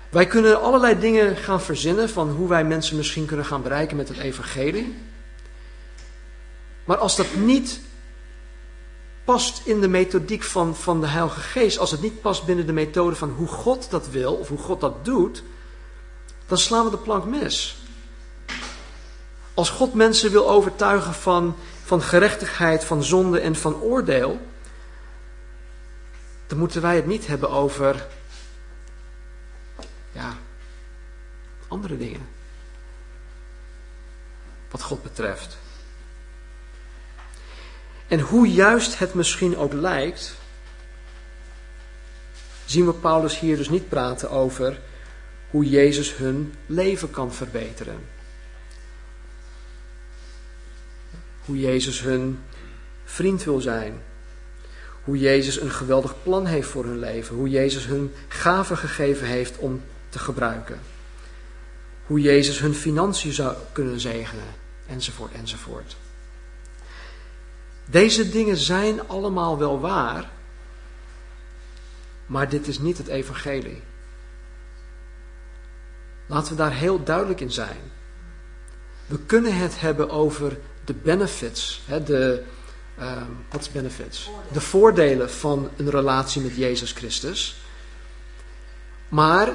Wij kunnen allerlei dingen gaan verzinnen van hoe wij mensen misschien kunnen gaan bereiken met het evangelie. Maar als dat niet past in de methodiek van, van de Heilige Geest, als het niet past binnen de methode van hoe God dat wil of hoe God dat doet, dan slaan we de plank mis. Als God mensen wil overtuigen van, van gerechtigheid, van zonde en van oordeel, dan moeten wij het niet hebben over ja, andere dingen. Wat God betreft. En hoe juist het misschien ook lijkt, zien we Paulus hier dus niet praten over hoe Jezus hun leven kan verbeteren. Hoe Jezus hun vriend wil zijn. Hoe Jezus een geweldig plan heeft voor hun leven. Hoe Jezus hun gaven gegeven heeft om te gebruiken. Hoe Jezus hun financiën zou kunnen zegenen. Enzovoort, enzovoort. Deze dingen zijn allemaal wel waar, maar dit is niet het evangelie. Laten we daar heel duidelijk in zijn. We kunnen het hebben over de benefits, hè, de, uh, wat benefits? De voordelen van een relatie met Jezus Christus. Maar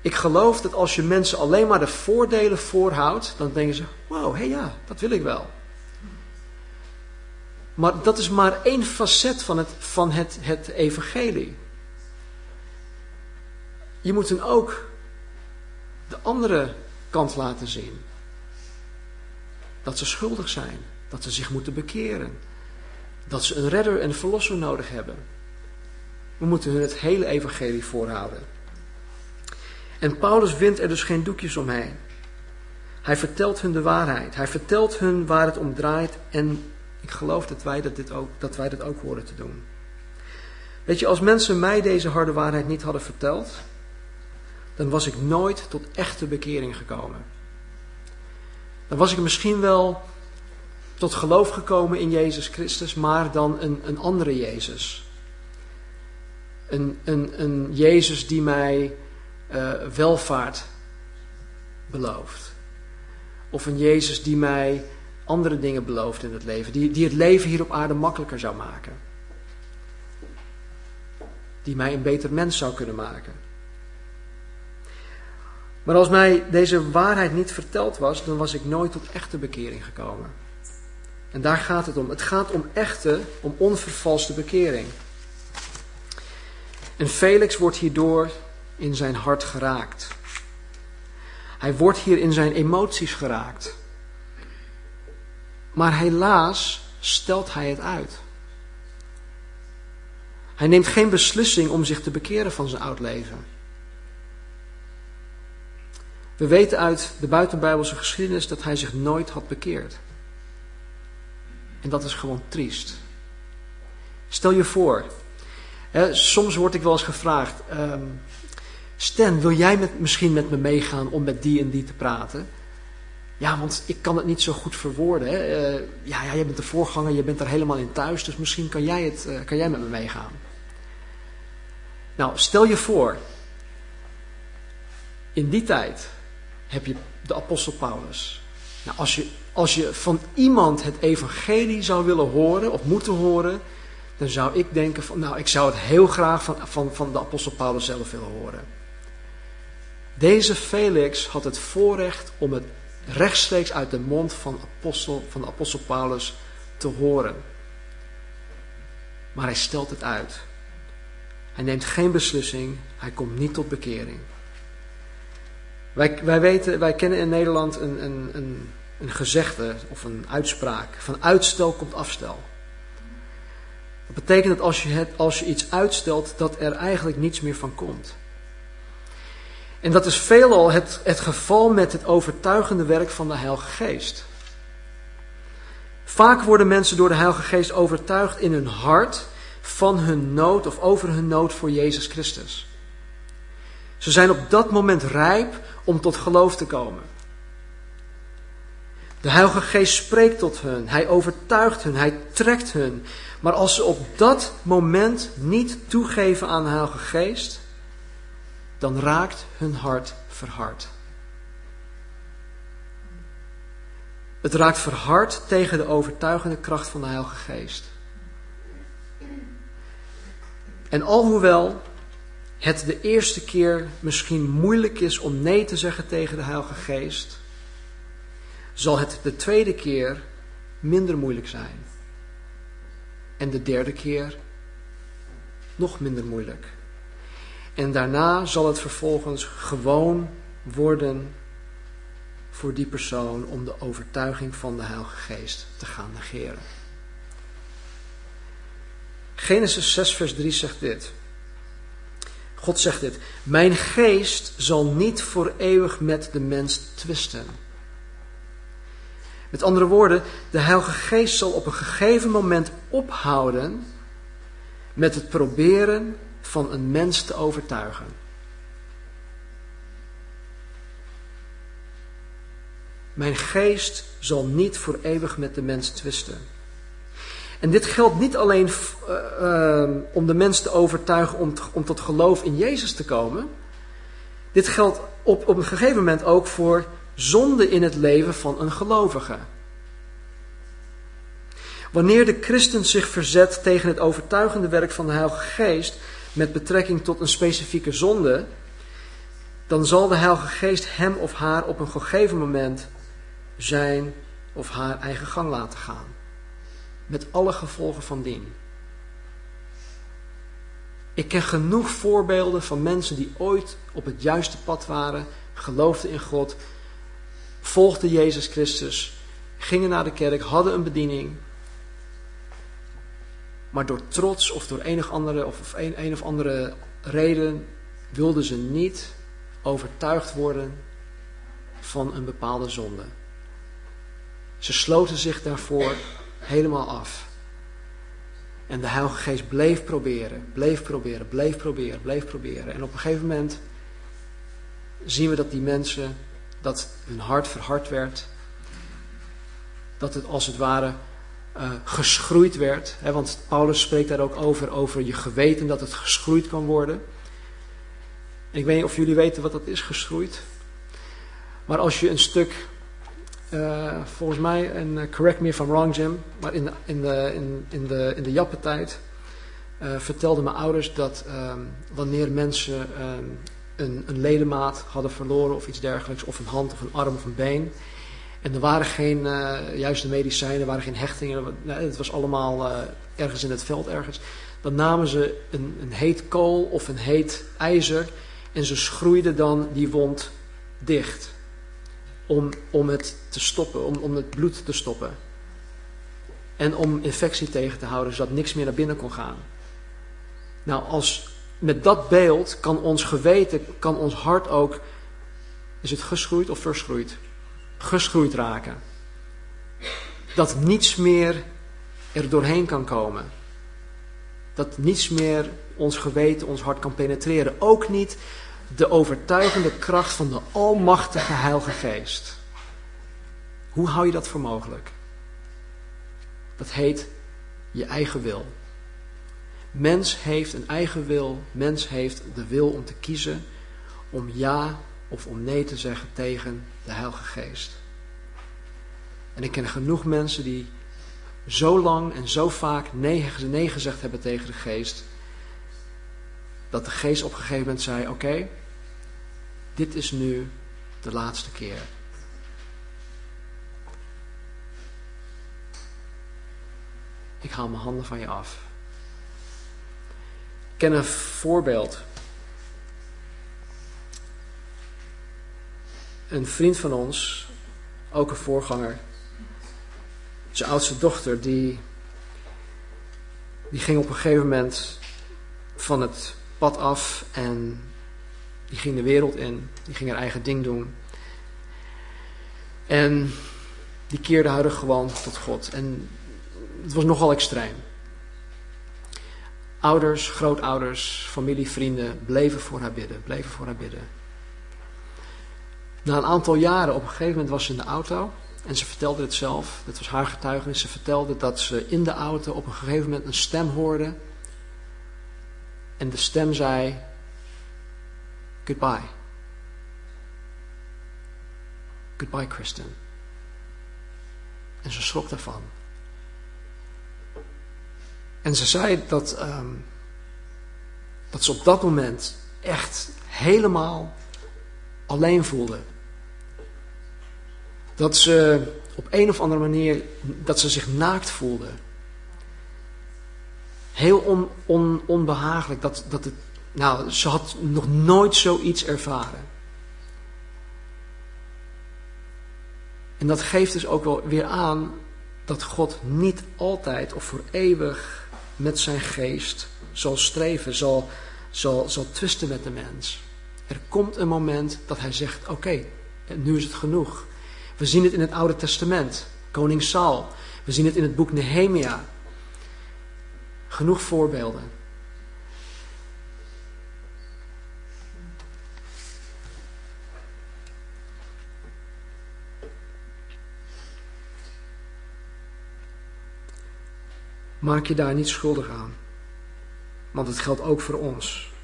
ik geloof dat als je mensen alleen maar de voordelen voorhoudt, dan denken ze, wow, hé hey ja, dat wil ik wel. Maar dat is maar één facet van het, van het, het evangelie. Je moet hen ook de andere kant laten zien. Dat ze schuldig zijn. Dat ze zich moeten bekeren. Dat ze een redder en verlosser nodig hebben. We moeten hun het hele evangelie voorhouden. En Paulus wint er dus geen doekjes omheen. Hij vertelt hun de waarheid. Hij vertelt hun waar het om draait en ik geloof dat wij dat, dit ook, dat wij dat ook horen te doen. Weet je, als mensen mij deze harde waarheid niet hadden verteld, dan was ik nooit tot echte bekering gekomen. Dan was ik misschien wel tot geloof gekomen in Jezus Christus, maar dan een, een andere Jezus. Een, een, een Jezus die mij eh, welvaart belooft. Of een Jezus die mij andere dingen belooft in het leven. Die, die het leven hier op aarde makkelijker zou maken. Die mij een beter mens zou kunnen maken. Maar als mij deze waarheid niet verteld was, dan was ik nooit tot echte bekering gekomen. En daar gaat het om. Het gaat om echte, om onvervalste bekering. En Felix wordt hierdoor in zijn hart geraakt. Hij wordt hier in zijn emoties geraakt. Maar helaas stelt hij het uit. Hij neemt geen beslissing om zich te bekeren van zijn oud leven. We weten uit de buitenbijbelse geschiedenis dat hij zich nooit had bekeerd. En dat is gewoon triest. Stel je voor, soms word ik wel eens gevraagd: um, Stan, wil jij met, misschien met me meegaan om met die en die te praten? Ja, want ik kan het niet zo goed verwoorden. Hè. Uh, ja, ja, jij bent de voorganger, je bent er helemaal in thuis, dus misschien kan jij, het, uh, kan jij met me meegaan. Nou, stel je voor, in die tijd heb je de apostel Paulus. Nou, als, je, als je van iemand het evangelie zou willen horen of moeten horen, dan zou ik denken van, nou, ik zou het heel graag van, van, van de apostel Paulus zelf willen horen. Deze Felix had het voorrecht om het rechtstreeks uit de mond van, apostel, van de apostel Paulus te horen. Maar hij stelt het uit. Hij neemt geen beslissing, hij komt niet tot bekering. Wij, wij, weten, wij kennen in Nederland een, een, een, een gezegde of een uitspraak. Van uitstel komt afstel. Dat betekent dat als je, het, als je iets uitstelt, dat er eigenlijk niets meer van komt. En dat is veelal het, het geval met het overtuigende werk van de Heilige Geest. Vaak worden mensen door de Heilige Geest overtuigd in hun hart van hun nood of over hun nood voor Jezus Christus. Ze zijn op dat moment rijp om tot geloof te komen. De Heilige Geest spreekt tot hun, hij overtuigt hun, hij trekt hun. Maar als ze op dat moment niet toegeven aan de Heilige Geest, dan raakt hun hart verhard. Het raakt verhard tegen de overtuigende kracht van de Heilige Geest. En alhoewel het de eerste keer misschien moeilijk is om nee te zeggen tegen de Heilige Geest, zal het de tweede keer minder moeilijk zijn. En de derde keer nog minder moeilijk. En daarna zal het vervolgens gewoon worden voor die persoon om de overtuiging van de Heilige Geest te gaan negeren. Genesis 6, vers 3 zegt dit. God zegt dit: Mijn geest zal niet voor eeuwig met de mens twisten. Met andere woorden, de Heilige Geest zal op een gegeven moment ophouden met het proberen van een mens te overtuigen. Mijn geest zal niet voor eeuwig met de mens twisten. En dit geldt niet alleen uh, uh, om de mens te overtuigen om, om, tot geloof in Jezus te komen. Dit geldt op, op een gegeven moment ook voor zonde in het leven van een gelovige. Wanneer de christen zich verzet tegen het overtuigende werk van de Heilige Geest met betrekking tot een specifieke zonde, dan zal de Heilige Geest hem of haar op een gegeven moment zijn of haar eigen gang laten gaan. Met alle gevolgen van dien. Ik ken genoeg voorbeelden van mensen die ooit op het juiste pad waren, geloofden in God, volgden Jezus Christus, gingen naar de kerk, hadden een bediening, maar door trots of door enig andere, of een, een of andere reden wilden ze niet overtuigd worden van een bepaalde zonde. Ze sloten zich daarvoor helemaal af. En de Heilige Geest bleef proberen, bleef proberen, bleef proberen, bleef proberen. En op een gegeven moment zien we dat die mensen, dat hun hart verhard werd. Dat het als het ware uh, geschroeid werd. Hè, want Paulus spreekt daar ook over, over je geweten, dat het geschroeid kan worden. En ik weet niet of jullie weten wat dat is, geschroeid. Maar als je een stuk, uh, volgens mij, en correct me if I'm wrong Jim, maar in de, in de, in, in de, in de jappentijd vertelden mijn ouders dat um, wanneer mensen um, een, een ledemaat hadden verloren of iets dergelijks, of een hand of een arm of een been, en er waren geen uh, juiste medicijnen, er waren geen hechtingen. Het was allemaal uh, ergens in het veld ergens. Dan namen ze een, een heet kool of een heet ijzer en ze schroeiden dan die wond dicht. Om, om het te stoppen, om, om het bloed te stoppen. En om infectie tegen te houden, zodat niks meer naar binnen kon gaan. Nou, als met dat beeld kan ons geweten, kan ons hart ook, is het geschroeid of verschroeid? Geschroeid raken. Dat niets meer er doorheen kan komen. Dat niets meer ons geweten, ons hart kan penetreren. Ook niet de overtuigende kracht van de Almachtige Heilige Geest. Hoe hou je dat voor mogelijk? Dat heet je eigen wil. Mens heeft een eigen wil. Mens heeft de wil om te kiezen om ja of om nee te zeggen tegen de Heilige Geest. En ik ken genoeg mensen die zo lang en zo vaak nee, nee gezegd hebben tegen de Geest, dat de Geest op een gegeven moment zei: Oké, dit is nu de laatste keer. Ik haal mijn handen van je af. Ik ken een voorbeeld. Een vriend van ons, ook een voorganger, zijn oudste dochter, die, die ging op een gegeven moment van het pad af en die ging de wereld in. Die ging haar eigen ding doen. En die keerde haar gewoon tot God. En het was nogal extreem. Ouders, grootouders, familie, vrienden bleven voor haar bidden, bleven voor haar bidden. Na een aantal jaren, op een gegeven moment was ze in de auto en ze vertelde het zelf, dat was haar getuigenis. Ze vertelde dat ze in de auto op een gegeven moment een stem hoorde. En de stem zei: Goodbye. Goodbye, Kristen. En ze schrok daarvan. En ze zei dat, um, dat ze op dat moment echt helemaal alleen voelde. Dat ze op een of andere manier, dat ze zich naakt voelde. Heel on, on, onbehagelijk. Dat, dat het, nou, ze had nog nooit zoiets ervaren. En dat geeft dus ook wel weer aan dat God niet altijd of voor eeuwig met zijn geest zal streven, zal, zal, zal twisten met de mens. Er komt een moment dat hij zegt: Oké, nu is het genoeg. We zien het in het Oude Testament, koning Saul. We zien het in het boek Nehemia. Genoeg voorbeelden. Maak je daar niet schuldig aan. Want het geldt ook voor ons.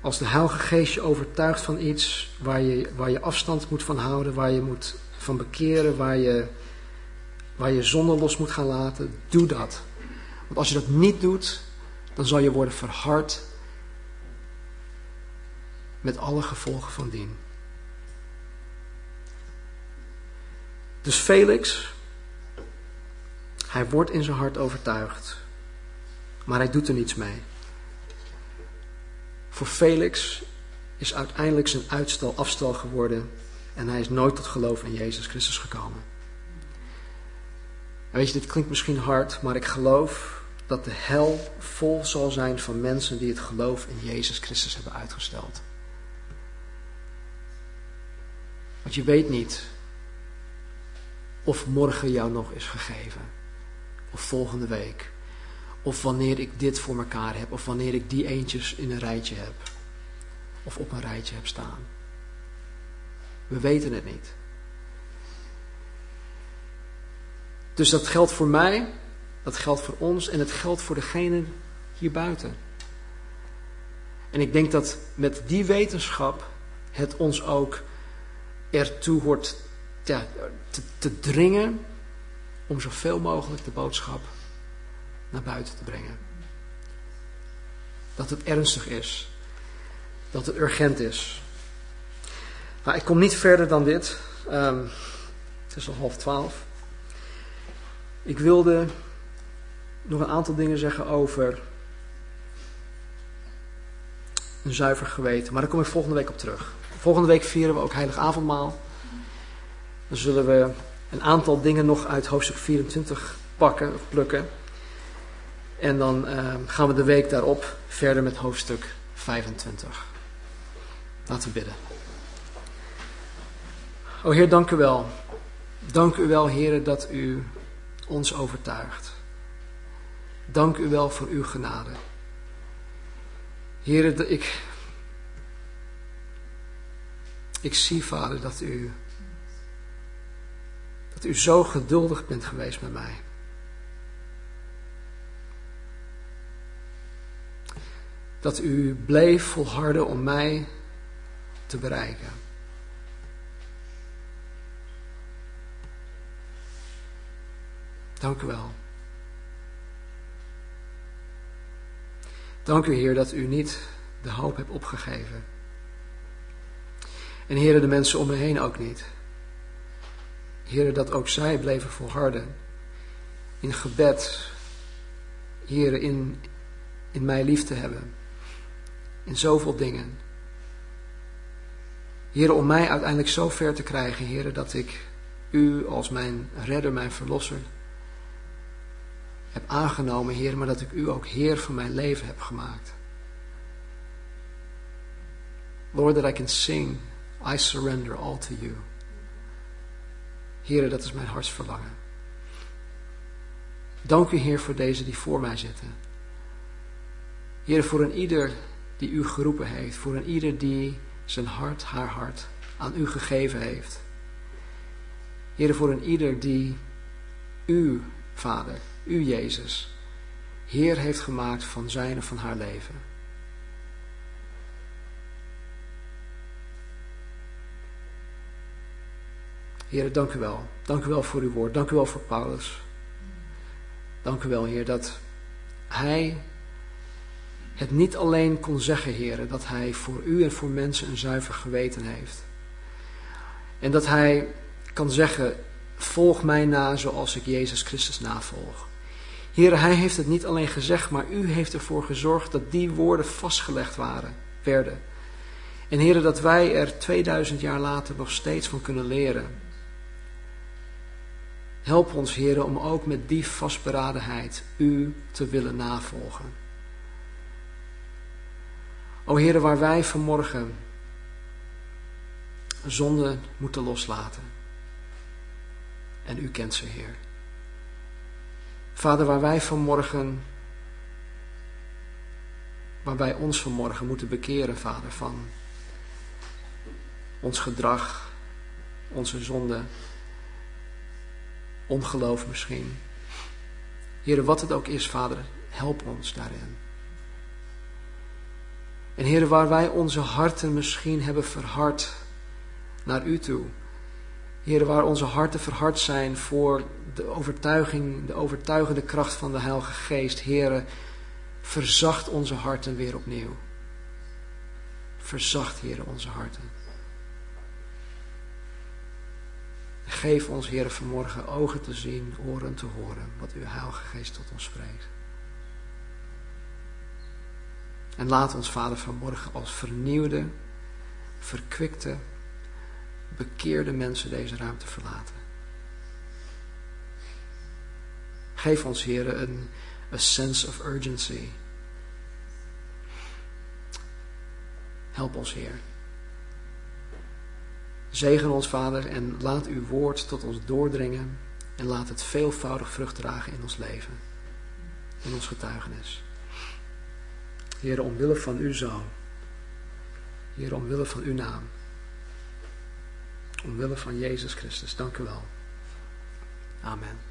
Als de Heilige Geest je overtuigt van iets waar je, waar je afstand moet van houden, waar je moet van bekeren, waar je, waar je zonde los moet gaan laten, doe dat. Want als je dat niet doet, dan zal je worden verhard met alle gevolgen van dien. Dus Felix, hij wordt in zijn hart overtuigd, maar hij doet er niets mee. Voor Felix is uiteindelijk zijn uitstel afstel geworden en hij is nooit tot geloof in Jezus Christus gekomen. En weet je, dit klinkt misschien hard, maar ik geloof dat de hel vol zal zijn van mensen die het geloof in Jezus Christus hebben uitgesteld. Want je weet niet of morgen jou nog is gegeven. Of volgende week. Of wanneer ik dit voor elkaar heb. Of wanneer ik die eentjes in een rijtje heb. Of op een rijtje heb staan. We weten het niet. Dus dat geldt voor mij. Dat geldt voor ons. En het geldt voor degene hier buiten. En ik denk dat met die wetenschap het ons ook ertoe hoort ja, te, te dringen om zoveel mogelijk de boodschap naar buiten te brengen. Dat het ernstig is. Dat het urgent is. Nou, ik kom niet verder dan dit. Um, het is al half twaalf. Ik wilde nog een aantal dingen zeggen over een zuiver geweten. Maar daar kom ik volgende week op terug. Volgende week vieren we ook Heilig Avondmaal. Dan zullen we een aantal dingen nog uit hoofdstuk 24 pakken of plukken. En dan uh, gaan we de week daarop verder met hoofdstuk 25. Laten we bidden. O Heer, dank u wel. Dank u wel, Heer, dat u ons overtuigt. Dank u wel voor uw genade. Heer, ik, ik zie, Vader, dat u, dat u zo geduldig bent geweest met mij. Dat u bleef volharden om mij te bereiken. Dank u wel. Dank u, Heer, dat u niet de hoop hebt opgegeven. En Heer, de mensen om me heen ook niet. Heer, dat ook zij bleven volharden. In gebed. Heer, in, in mij lief te hebben. In zoveel dingen. Heer, om mij uiteindelijk zo ver te krijgen, Heer, dat ik u als mijn redder, mijn verlosser heb aangenomen, Heer, maar dat ik u ook Heer van mijn leven heb gemaakt. Lord, that I can sing, I surrender all to you. Heer, dat is mijn hartsverlangen. Dank u, Heer, voor deze die voor mij zitten. Heer, voor een ieder die u geroepen heeft, voor een ieder die zijn hart, haar hart aan u gegeven heeft. Heer, voor een ieder die u, Vader, u Jezus, Heer heeft gemaakt van zijn en van haar leven. Heer, dank u wel. Dank u wel voor uw woord. Dank u wel voor Paulus. Dank u wel, Heer, dat hij het niet alleen kon zeggen, Heer, dat hij voor u en voor mensen een zuiver geweten heeft. En dat hij kan zeggen, volg mij na zoals ik Jezus Christus navolg. Heer, hij heeft het niet alleen gezegd, maar u heeft ervoor gezorgd dat die woorden vastgelegd waren, werden. En Heer, dat wij er 2000 jaar later nog steeds van kunnen leren. Help ons, Heer, om ook met die vastberadenheid u te willen navolgen. O Heer, waar wij vanmorgen zonde moeten loslaten. En u kent ze, Heer. Vader, waar wij vanmorgen, waar wij ons vanmorgen moeten bekeren, Vader, van ons gedrag, onze zonde, ongeloof misschien. Heer, wat het ook is, Vader, help ons daarin. En Heer, waar wij onze harten misschien hebben verhard naar U toe. Heer, waar onze harten verhard zijn voor de overtuiging, de overtuigende kracht van de Heilige Geest. Heer, verzacht onze harten weer opnieuw. Verzacht, Heer, onze harten. Geef ons, Heer, vanmorgen ogen te zien, oren te horen, wat uw Heilige Geest tot ons spreekt. En laat ons, Vader, vanmorgen als vernieuwde, verkwikte, bekeerde mensen deze ruimte verlaten. Geef ons, Heer, een a sense of urgency. Help ons, Heer. Zegen ons, Vader, en laat uw woord tot ons doordringen en laat het veelvoudig vrucht dragen in ons leven, in ons getuigenis. Heer, omwille van uw zoon. Heer, omwille van uw naam. Omwille van Jezus Christus. Dank u wel. Amen.